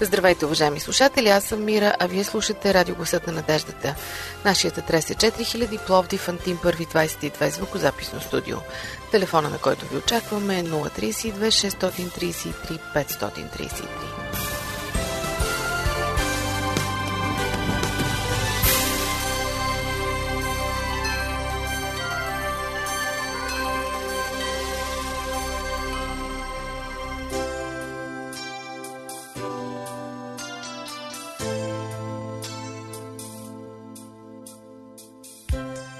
Здравейте, уважаеми слушатели, аз съм Мира, а вие слушате Радио Гласът на надеждата. Нашият адрес е 4000 Пловдив Антим 1 22 звукозаписно студио. Телефона, на който ви очакваме е 032 633 533.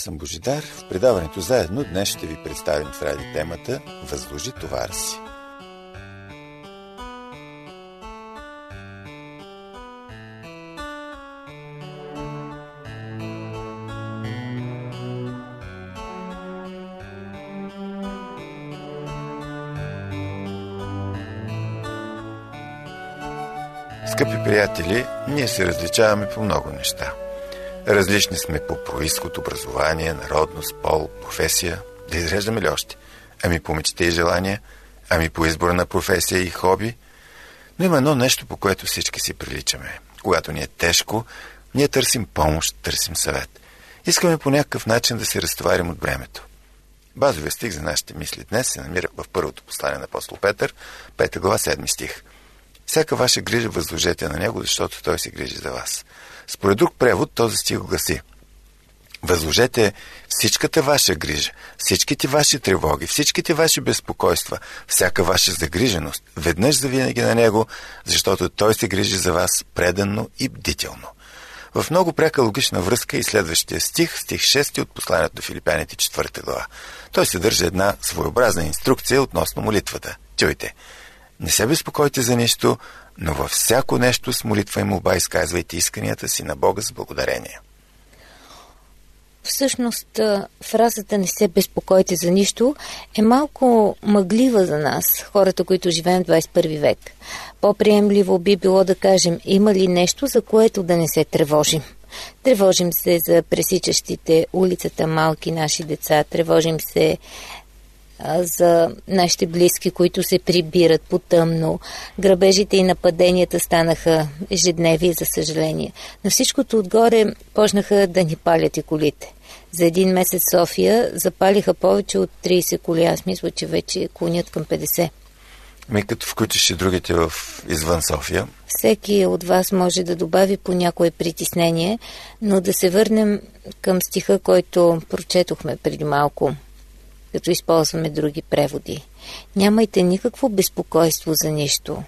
Аз съм Божидар. В предаването заедно днес ще ви представим с ради темата Възложи товара си. Скъпи приятели, ние се различаваме по много неща – Различни сме по происход, образование, народност, пол, професия. Да изреждаме ли още? Ами по мечте и желания? Ами по избора на професия и хоби? Но има едно нещо, по което всички си приличаме. Когато ни е тежко, ние търсим помощ, търсим съвет. Искаме по някакъв начин да се разтоварим от бремето. Базовия стих за нашите мисли днес се намира в първото послание на апостол Петър, 5 глава, 7 стих. Всяка ваша грижа възложете на него, защото той се грижи за вас. Според друг превод този стих гласи Възложете всичката ваша грижа, всичките ваши тревоги, всичките ваши безпокойства, всяка ваша загриженост, веднъж за винаги на Него, защото Той се грижи за вас преданно и бдително. В много пряка логична връзка и следващия стих, стих 6 от посланието до Филипяните 4 глава. Той съдържа една своеобразна инструкция относно молитвата. Чуйте, не се безпокойте за нищо, но във всяко нещо с молитва и молба изказвайте исканията си на Бога с благодарение. Всъщност, фразата не се безпокойте за нищо е малко мъглива за нас, хората, които живеем в 21 век. По-приемливо би било да кажем, има ли нещо, за което да не се тревожим. Тревожим се за пресичащите улицата малки наши деца, тревожим се за нашите близки, които се прибират по тъмно. Грабежите и нападенията станаха ежедневие, за съжаление. На всичкото отгоре почнаха да ни палят и колите. За един месец София запалиха повече от 30 коли. Аз мисля, че вече клонят към 50. Ми като включиш и другите в извън София. Всеки от вас може да добави по някое притеснение, но да се върнем към стиха, който прочетохме преди малко – като използваме други преводи. Нямайте никакво безпокойство за нищо.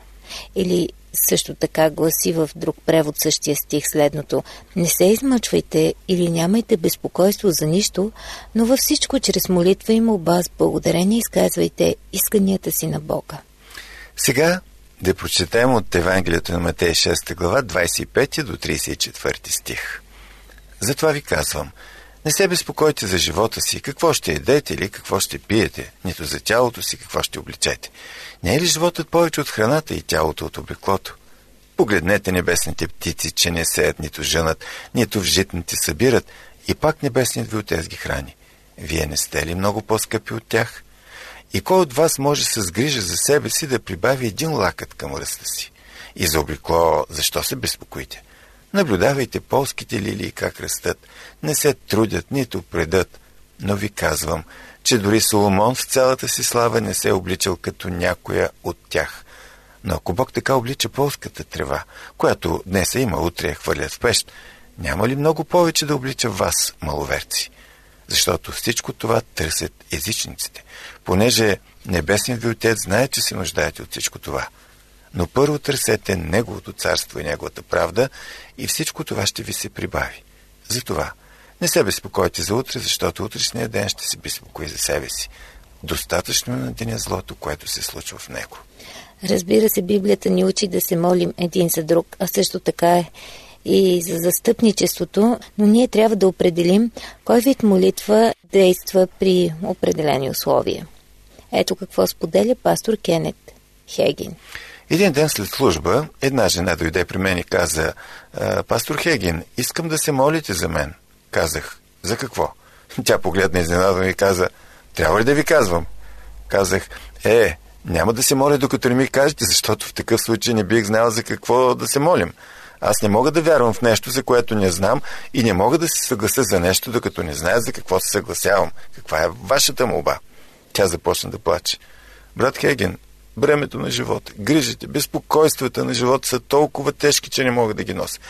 Или също така гласи в друг превод същия стих следното. Не се измъчвайте или нямайте безпокойство за нищо, но във всичко чрез молитва и молба с благодарение изказвайте исканията си на Бога. Сега да прочетем от Евангелието на Матей 6 глава 25 до 34 стих. Затова ви казвам – не се безпокойте за живота си, какво ще едете или какво ще пиете, нито за тялото си, какво ще обличете. Не е ли животът повече от храната и тялото от облеклото? Погледнете небесните птици, че не сеят нито жънат, нито в житните събират, и пак небесният ви отец ги храни. Вие не сте ли много по-скъпи от тях? И кой от вас може с грижа за себе си да прибави един лакът към ръста си? И за облекло, защо се безпокоите? Наблюдавайте полските лилии как растат. Не се трудят, нито предат. Но ви казвам, че дори Соломон в цялата си слава не се е обличал като някоя от тях. Но ако Бог така облича полската трева, която днес е има, утре я хвърлят в пещ, няма ли много повече да облича вас, маловерци? Защото всичко това търсят езичниците, понеже Небесният ви Отец знае, че се нуждаете от всичко това. Но първо търсете Неговото царство и Неговата правда и всичко това ще ви се прибави. Затова не се безпокойте за утре, защото утрешния ден ще се безпокои за себе си. Достатъчно на деня злото, което се случва в него. Разбира се, Библията ни учи да се молим един за друг, а също така е и за застъпничеството, но ние трябва да определим кой вид молитва действа при определени условия. Ето какво споделя пастор Кенет Хегин. Един ден след служба една жена дойде при мен и каза «Пастор Хегин, искам да се молите за мен». Казах «За какво?» Тя погледна изненадано и каза «Трябва ли да ви казвам?» Казах «Е, няма да се моля докато не ми кажете, защото в такъв случай не бих знал за какво да се молим. Аз не мога да вярвам в нещо, за което не знам и не мога да се съглася за нещо, докато не зная за какво се съгласявам. Каква е вашата молба? Тя започна да плаче. Брат Хеген, бремето на живота, грижите, безпокойствата на живота са толкова тежки, че не мога да ги нося.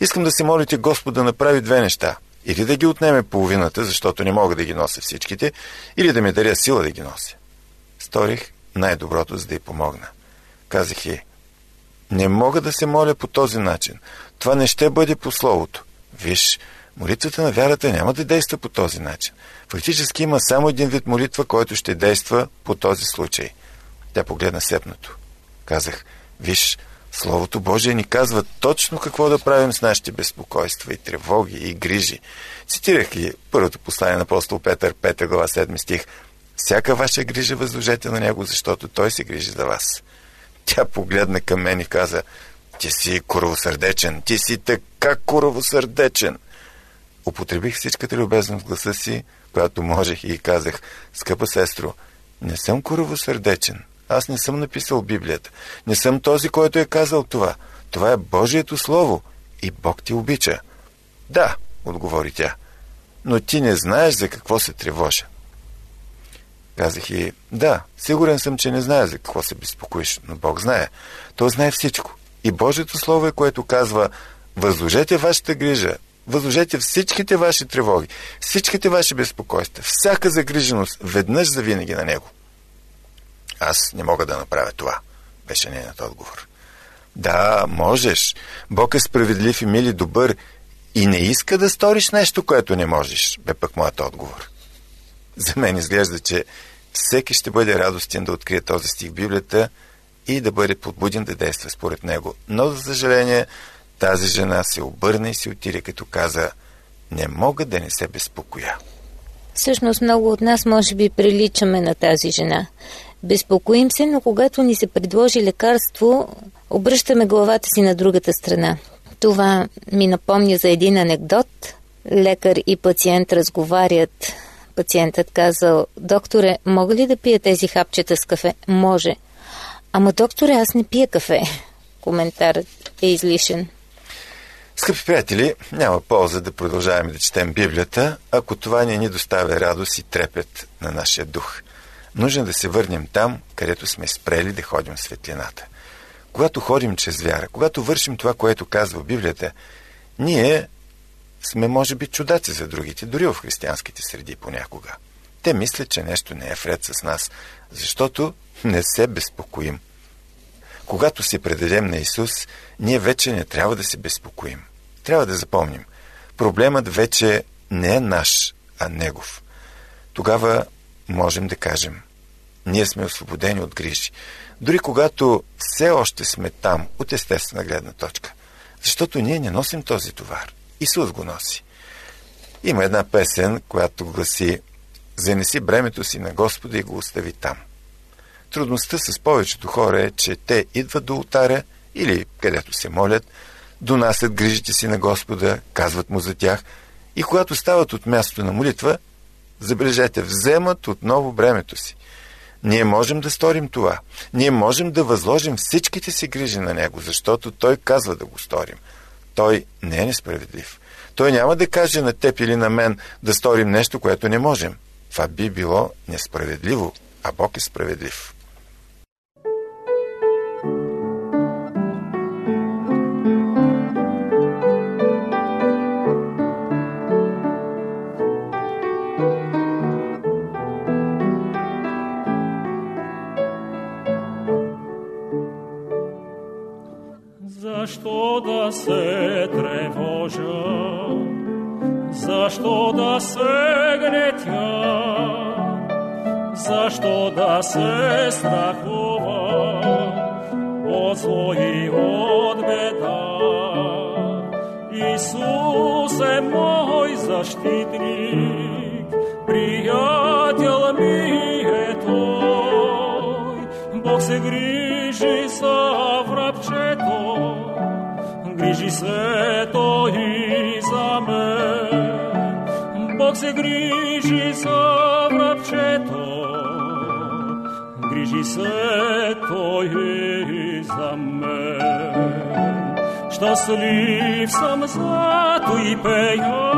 Искам да се молите Господ да направи две неща. Или да ги отнеме половината, защото не мога да ги нося всичките, или да ми даря сила да ги нося. Сторих най-доброто, за да й помогна. Казах й, не мога да се моля по този начин. Това не ще бъде по словото. Виж, молитвата на вярата няма да действа по този начин. Фактически има само един вид молитва, който ще действа по този случай. Тя погледна сепнато. Казах, виж, Словото Божие ни казва точно какво да правим с нашите безпокойства и тревоги и грижи. Цитирах ли първото послание на апостол Петър, 5 глава 7 стих. Всяка ваша грижа възложете на него, защото той се грижи за вас. Тя погледна към мен и каза, ти си коровосърдечен, ти си така коровосърдечен. Употребих всичката любезност в гласа си, която можех и казах, скъпа сестро, не съм коровосърдечен. Аз не съм написал Библията. Не съм този, който е казал това. Това е Божието Слово и Бог ти обича. Да, отговори тя, но ти не знаеш за какво се тревожа. Казах и, да, сигурен съм, че не знае за какво се безпокоиш, но Бог знае. Той знае всичко. И Божието Слово е, което казва, възложете вашата грижа, възложете всичките ваши тревоги, всичките ваши безпокойства, всяка загриженост, веднъж за винаги на Него. Аз не мога да направя това, беше нейният отговор. Да, можеш. Бог е справедлив и мили добър и не иска да сториш нещо, което не можеш, бе пък моят отговор. За мен изглежда, че всеки ще бъде радостен да открие този стих в Библията и да бъде подбуден да действа според него. Но, за съжаление, тази жена се обърна и си отиде, като каза «Не мога да не се безпокоя». Всъщност много от нас може би приличаме на тази жена. Безпокоим се, но когато ни се предложи лекарство, обръщаме главата си на другата страна. Това ми напомня за един анекдот. Лекар и пациент разговарят Пациентът казал, докторе, мога ли да пия тези хапчета с кафе? Може. Ама, докторе, аз не пия кафе. Коментарът е излишен. Скъпи приятели, няма полза да продължаваме да четем Библията, ако това не ни доставя радост и трепет на нашия дух. Нужно е да се върнем там, където сме спрели да ходим светлината. Когато ходим чрез вяра, когато вършим това, което казва Библията, ние сме, може би, чудаци за другите, дори в християнските среди понякога. Те мислят, че нещо не е вред с нас, защото не се безпокоим. Когато се предадем на Исус, ние вече не трябва да се безпокоим. Трябва да запомним. Проблемът вече не е наш, а Негов. Тогава можем да кажем, ние сме освободени от грижи. Дори когато все още сме там, от естествена гледна точка. Защото ние не носим този товар. Исус го носи. Има една песен, която гласи Занеси бремето си на Господа и го остави там. Трудността с повечето хора е, че те идват до ултаря или където се молят, донасят грижите си на Господа, казват му за тях и когато стават от мястото на молитва, забележете, вземат отново бремето си. Ние можем да сторим това. Ние можем да възложим всичките си грижи на Него, защото Той казва да го сторим – той не е несправедлив. Той няма да каже на теб или на мен да сторим нещо, което не можем. Това би било несправедливо, а Бог е справедлив. Защо да се страхува от зло и от беда? Исус е мой защитник, приятел ми е Той. Бог се грижи за врабчето, грижи се Той и за мен. Бог се грижи за врабчето, грижи се Той и за мен. Щастлив съм, злато и пея,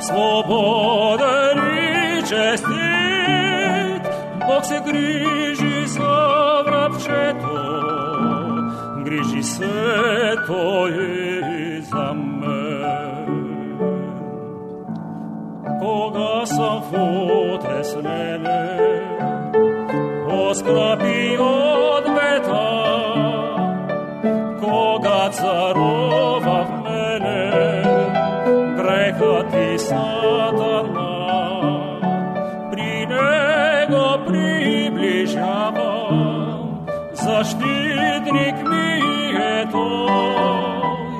свободен и честит. Бог се грижи за врабчето, грижи се Той и за мен. Кога съм в sklapi od beta, koga carova v mene, greha ti satana, pri nego približava, zaštitnik mi je tvoj,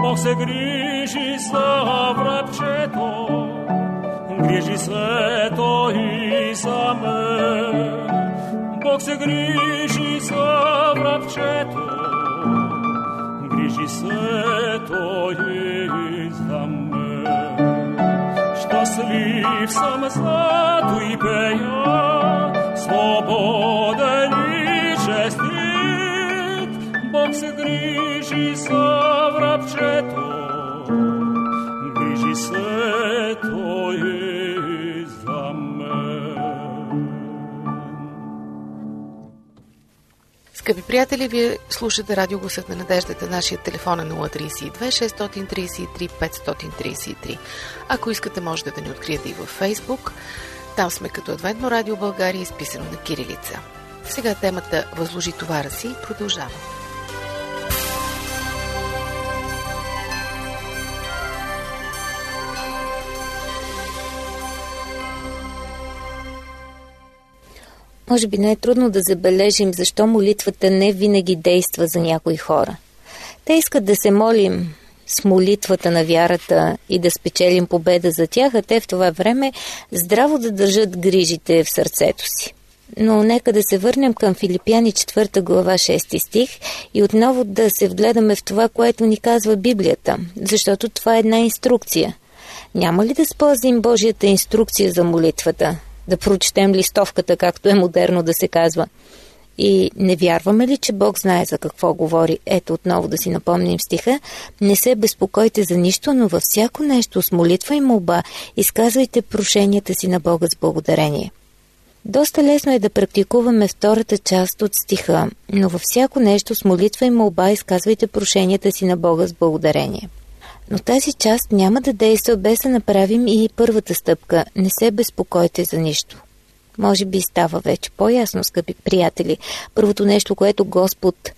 Bog se griži za vrabčeto, griži se to i za me. Бог се грижи за врабчето, грижи се Той и за мен. Щастлив съм, злато и пея, свободен и честит. Бог се грижи за врабчето, Скъпи приятели, вие слушате Радио Гласът на надеждата. Нашия телефон е 032 633 533. Ако искате, можете да ни откриете и във Фейсбук. Там сме като Адвентно радио България, изписано на кирилица. Сега темата Възложи товара си продължава. Може би не е трудно да забележим защо молитвата не винаги действа за някои хора. Те искат да се молим с молитвата на вярата и да спечелим победа за тях, а те в това време здраво да държат грижите в сърцето си. Но нека да се върнем към Филипяни 4 глава 6 стих и отново да се вгледаме в това, което ни казва Библията, защото това е една инструкция. Няма ли да спазим Божията инструкция за молитвата? Да прочетем листовката, както е модерно да се казва. И не вярваме ли, че Бог знае за какво говори? Ето отново да си напомним стиха. Не се безпокойте за нищо, но във всяко нещо с молитва и молба изказвайте прошенията си на Бога с благодарение. Доста лесно е да практикуваме втората част от стиха, но във всяко нещо с молитва и молба изказвайте прошенията си на Бога с благодарение. Но тази част няма да действа без да направим и първата стъпка – не се безпокойте за нищо. Може би става вече по-ясно, скъпи приятели. Първото нещо, което Господ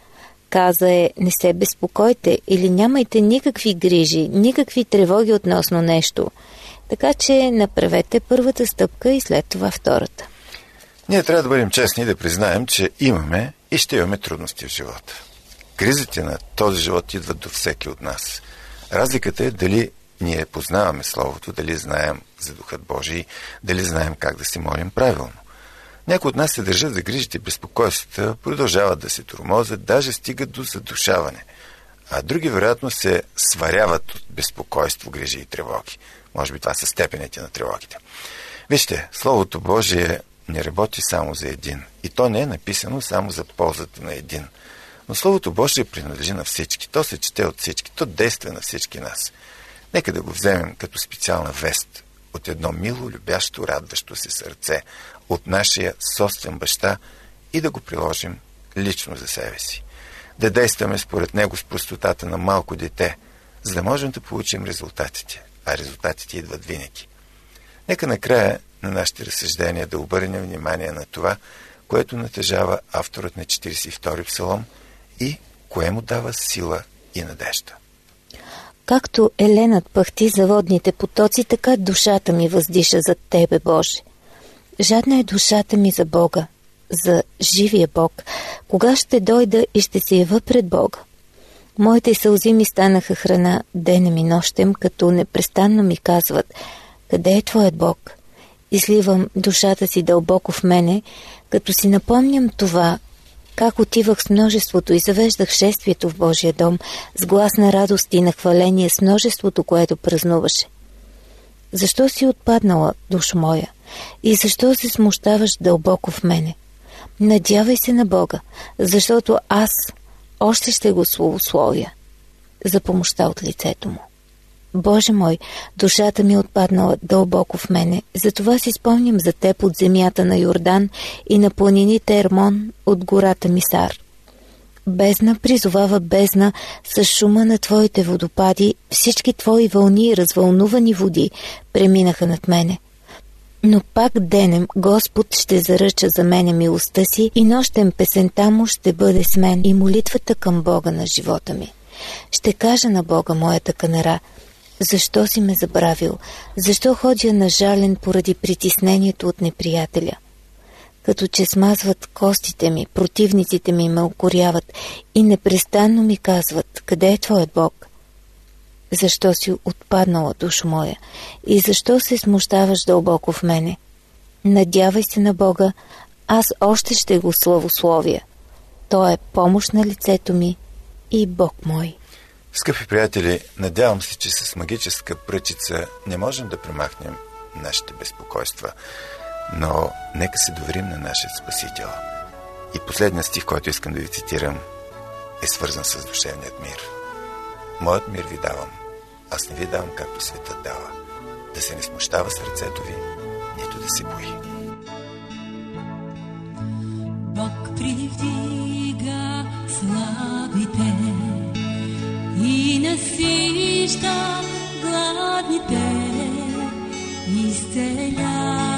каза е не се безпокойте или нямайте никакви грижи, никакви тревоги относно нещо. Така че направете първата стъпка и след това втората. Ние трябва да бъдем честни и да признаем, че имаме и ще имаме трудности в живота. Кризите на този живот идват до всеки от нас. Разликата е дали ние познаваме Словото, дали знаем за Духът Божий, дали знаем как да се молим правилно. Някои от нас се държат за грижите и безпокойствата, продължават да се тормозят, даже стигат до задушаване. А други, вероятно, се сваряват от безпокойство, грижи и тревоги. Може би това са степените на тревогите. Вижте, Словото Божие не работи само за един. И то не е написано само за ползата на един. Но Словото Божие принадлежи на всички. То се чете от всички. То действа на всички нас. Нека да го вземем като специална вест от едно мило, любящо, радващо се сърце от нашия собствен баща и да го приложим лично за себе си. Да действаме според него с простотата на малко дете, за да можем да получим резултатите. А резултатите идват винаги. Нека накрая на нашите разсъждения да обърнем внимание на това, което натъжава авторът на 42 псалом и кое му дава сила и надежда. Както еленът пъхти за водните потоци, така душата ми въздиша за Тебе, Боже. Жадна е душата ми за Бога, за живия Бог. Кога ще дойда и ще се ява пред Бога? Моите сълзи ми станаха храна денем и нощем, като непрестанно ми казват «Къде е Твоят Бог?» Изливам душата си дълбоко в мене, като си напомням това, как отивах с множеството и завеждах шествието в Божия дом, с глас на радост и на хваление с множеството, което празнуваше. Защо си отпаднала, душа моя? И защо се смущаваш дълбоко в мене? Надявай се на Бога, защото аз още ще го славословя за помощта от лицето му. Боже мой, душата ми е отпаднала дълбоко в мене, затова си спомням за теб от земята на Йордан и на планините Ермон от гората Мисар. Бездна призовава бездна с шума на твоите водопади, всички твои вълни и развълнувани води преминаха над мене. Но пак денем Господ ще заръча за мене милостта си и нощем песента му ще бъде с мен и молитвата към Бога на живота ми. Ще кажа на Бога моята канара – защо си ме забравил? Защо ходя на жален поради притеснението от неприятеля? Като че смазват костите ми, противниците ми ме укоряват и непрестанно ми казват, къде е твоят Бог? Защо си отпаднала, душо моя? И защо се смущаваш дълбоко в мене? Надявай се на Бога, аз още ще го славословя. Той е помощ на лицето ми и Бог мой. Скъпи приятели, надявам се, че с магическа пръчица не можем да премахнем нашите безпокойства, но нека се доверим на нашия Спасител. И последният стих, който искам да ви цитирам, е свързан с душевният мир. Моят мир ви давам. Аз не ви давам както светът дава. Да се не смущава сърцето ви, нито да се бои. Бог привдига насища гладните, изцелява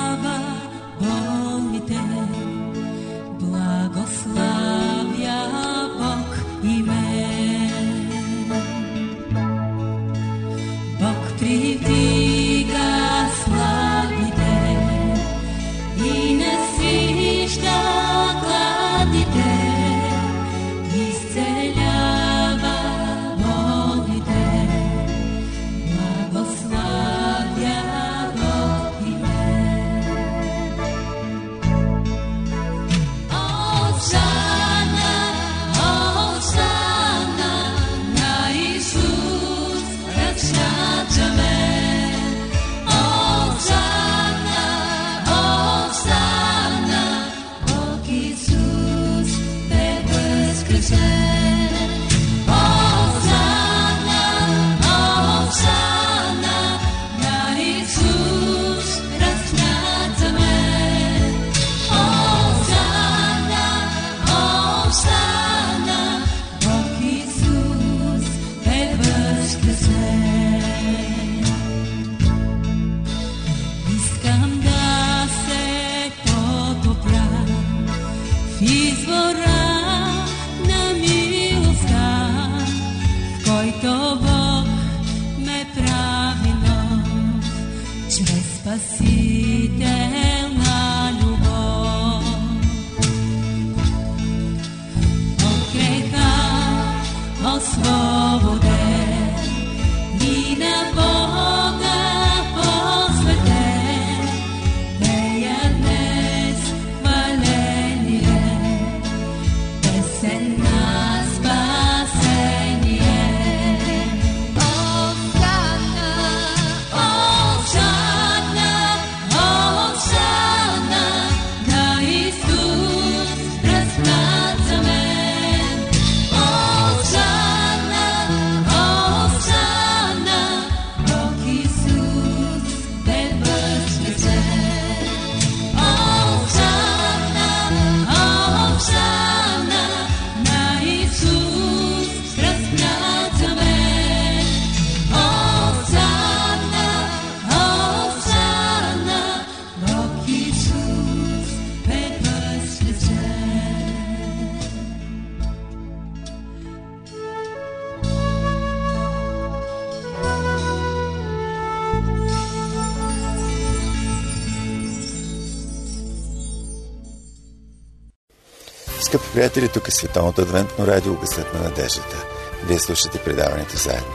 приятели, тук е Световното адвентно радио Гъсът на надеждата. Вие слушате предаването заедно.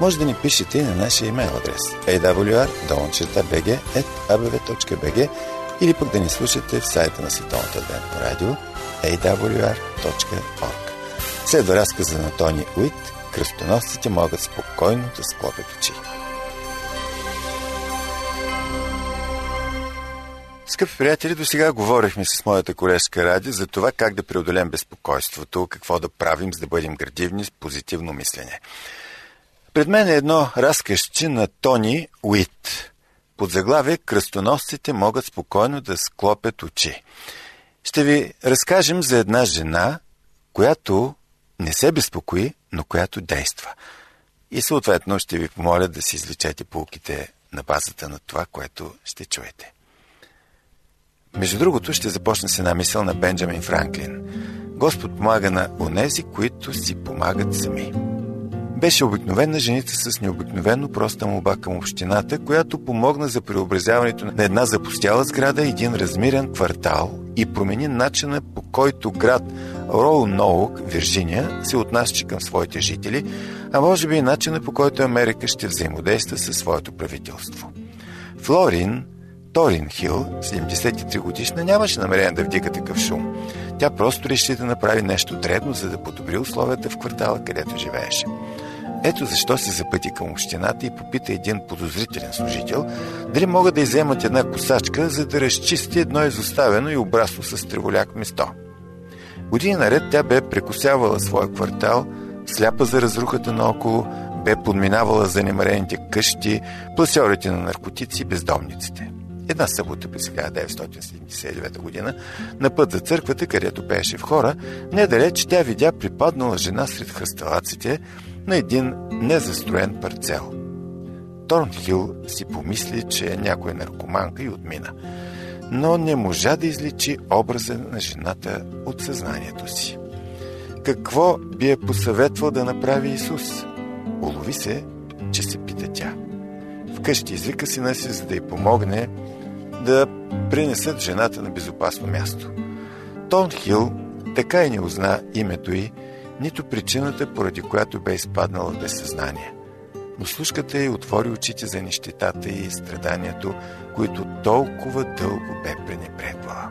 Може да ни пишете на нашия имейл адрес awr.bg.abv.bg или пък да ни слушате в сайта на Световното адвентно радио awr.org. Следва разказа на Тони Уит Кръстоносците могат спокойно да склопят очи. Скъпи приятели, до сега говорихме с моята колежка Ради за това как да преодолем безпокойството, какво да правим, за да бъдем градивни с позитивно мислене. Пред мен е едно разкъщи на Тони Уит. Под заглавие Кръстоносците могат спокойно да склопят очи. Ще ви разкажем за една жена, която не се безпокои, но която действа. И съответно ще ви помоля да си извлечете полките на базата на това, което ще чуете. Между другото, ще започна с една мисъл на Бенджамин Франклин. Господ помага на онези, които си помагат сами. Беше обикновена женица с необикновено проста молба към общината, която помогна за преобразяването на една запустяла сграда един размирен квартал и промени начина по който град Роуноук, Вирджиния, се отнасяше към своите жители, а може би и начина по който Америка ще взаимодейства със своето правителство. Флорин, Торин Хил, 73 годишна, нямаше намерение да вдига такъв шум. Тя просто реши да направи нещо дребно, за да подобри условията в квартала, където живееше. Ето защо се запъти към общината и попита един подозрителен служител дали могат да иземат една косачка, за да разчисти едно изоставено и обрасло с треволяк место. Години наред тя бе прекусявала своя квартал, сляпа за разрухата наоколо, бе подминавала занемарените къщи, пласьорите на наркотици и бездомниците. Една събота през 1979 година, на път за църквата, където пееше в хора, недалеч тя видя припаднала жена сред хръсталаците на един незастроен парцел. Торнхил си помисли, че е някоя наркоманка и отмина, но не можа да изличи образа на жената от съзнанието си. Какво би е посъветвал да направи Исус? Улови се, че се пита тя. Вкъщи извика сина си, за да й помогне да принесат жената на безопасно място. Тон Хил така и не узна името й, нито причината, поради която бе изпаднала без съзнание. Но слушката й отвори очите за нищетата и страданието, които толкова дълго бе пренебрегвала.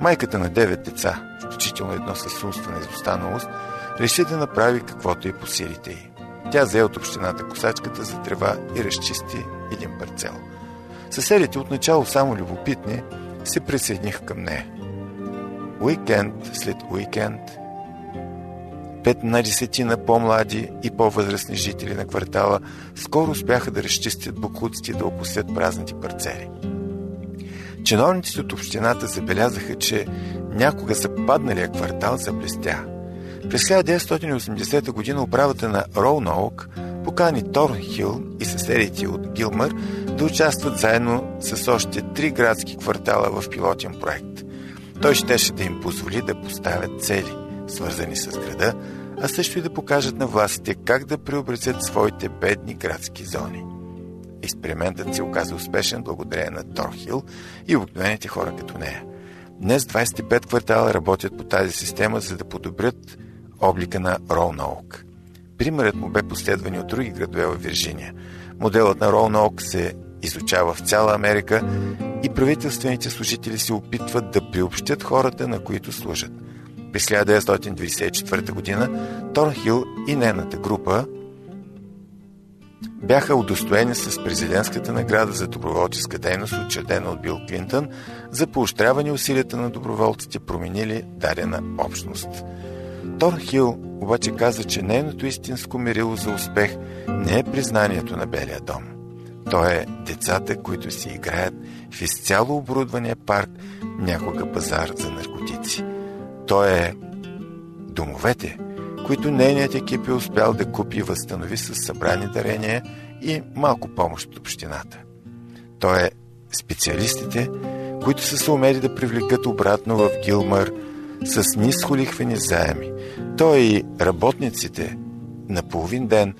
Майката на девет деца, включително едно с умствена изостаналост, реши да направи каквото и по силите й. Тя взе от общината косачката за трева и разчисти един парцел. Съседите отначало само любопитни се присъединиха към нея. Уикенд след уикенд пет на десетина по-млади и по-възрастни жители на квартала скоро успяха да разчистят буклуците да опустят празните парцели. Чиновниците от общината забелязаха, че някога са падналия квартал заблестя. През 1980 година управата на Роуноук покани Торнхил и съседите от Гилмър да участват заедно с още три градски квартала в пилотен проект. Той щеше да им позволи да поставят цели, свързани с града, а също и да покажат на властите как да преобразят своите бедни градски зони. Експериментът се оказа успешен благодарение на Торхил и обикновените хора като нея. Днес 25 квартала работят по тази система, за да подобрят облика на Роуноук. Примерът му бе последван от други градове в Вирджиния. Моделът на Роуноук се изучава в цяла Америка и правителствените служители се опитват да приобщят хората, на които служат. През 1994 година Торнхил и нейната група бяха удостоени с президентската награда за доброволческа дейност, учредена от Бил Клинтън, за поощряване усилията на доброволците, променили дадена общност. Торнхил обаче каза, че нейното истинско мерило за успех не е признанието на Белия дом. То е децата, които си играят в изцяло оборудвания парк, някога пазар за наркотици. То е домовете, които нейният екип е успял да купи и възстанови с събрани дарения и малко помощ от общината. То е специалистите, които са се умели да привлекат обратно в Гилмър с нисхолихвени заеми. То е и работниците на половин ден,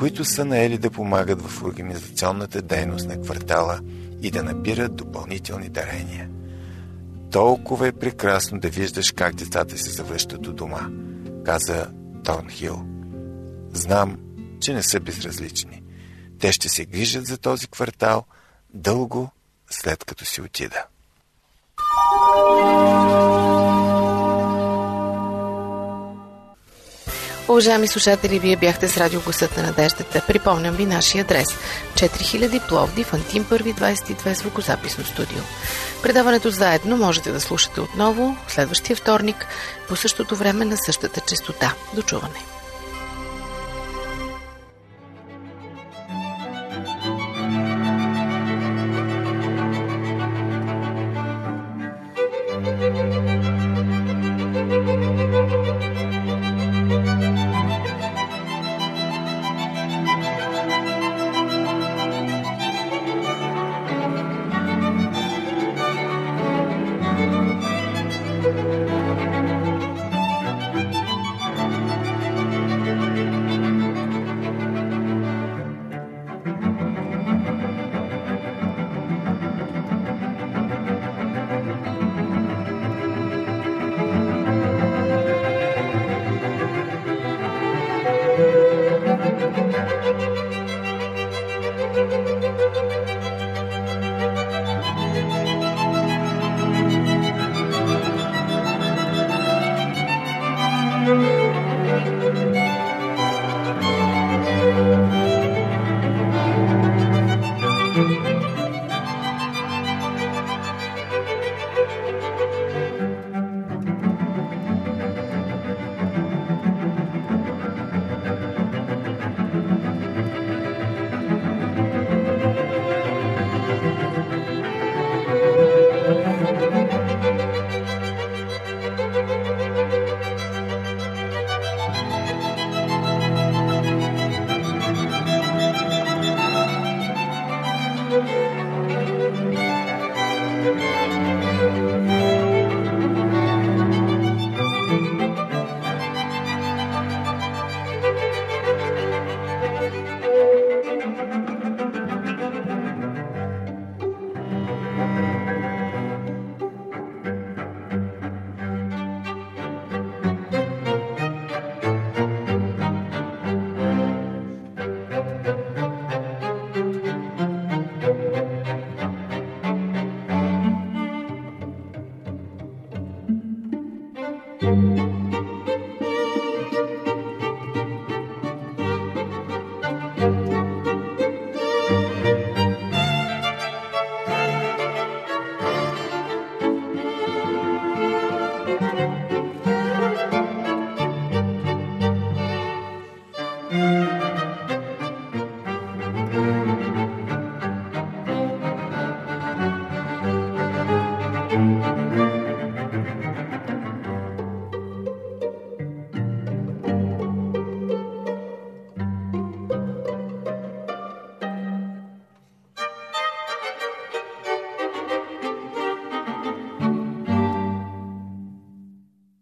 които са наели да помагат в организационната дейност на квартала и да набират допълнителни дарения. Толкова е прекрасно да виждаш как децата се завръщат у дома, каза Торнхил. Знам, че не са безразлични. Те ще се грижат за този квартал дълго след като си отида. Уважаеми слушатели, вие бяхте с радио Гласът на надеждата. Припомням ви нашия адрес 4000 Пловди, Антим 1 22 звукозаписно студио. Предаването заедно можете да слушате отново следващия вторник по същото време на същата частота. До чуване!